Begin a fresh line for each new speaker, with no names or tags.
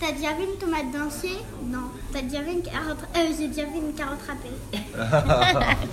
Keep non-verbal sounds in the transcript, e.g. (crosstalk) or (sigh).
T'as déjà vu une tomate danser Non. T'as déjà vu une carotte? Euh, j'ai déjà vu une carotte râpée. (laughs)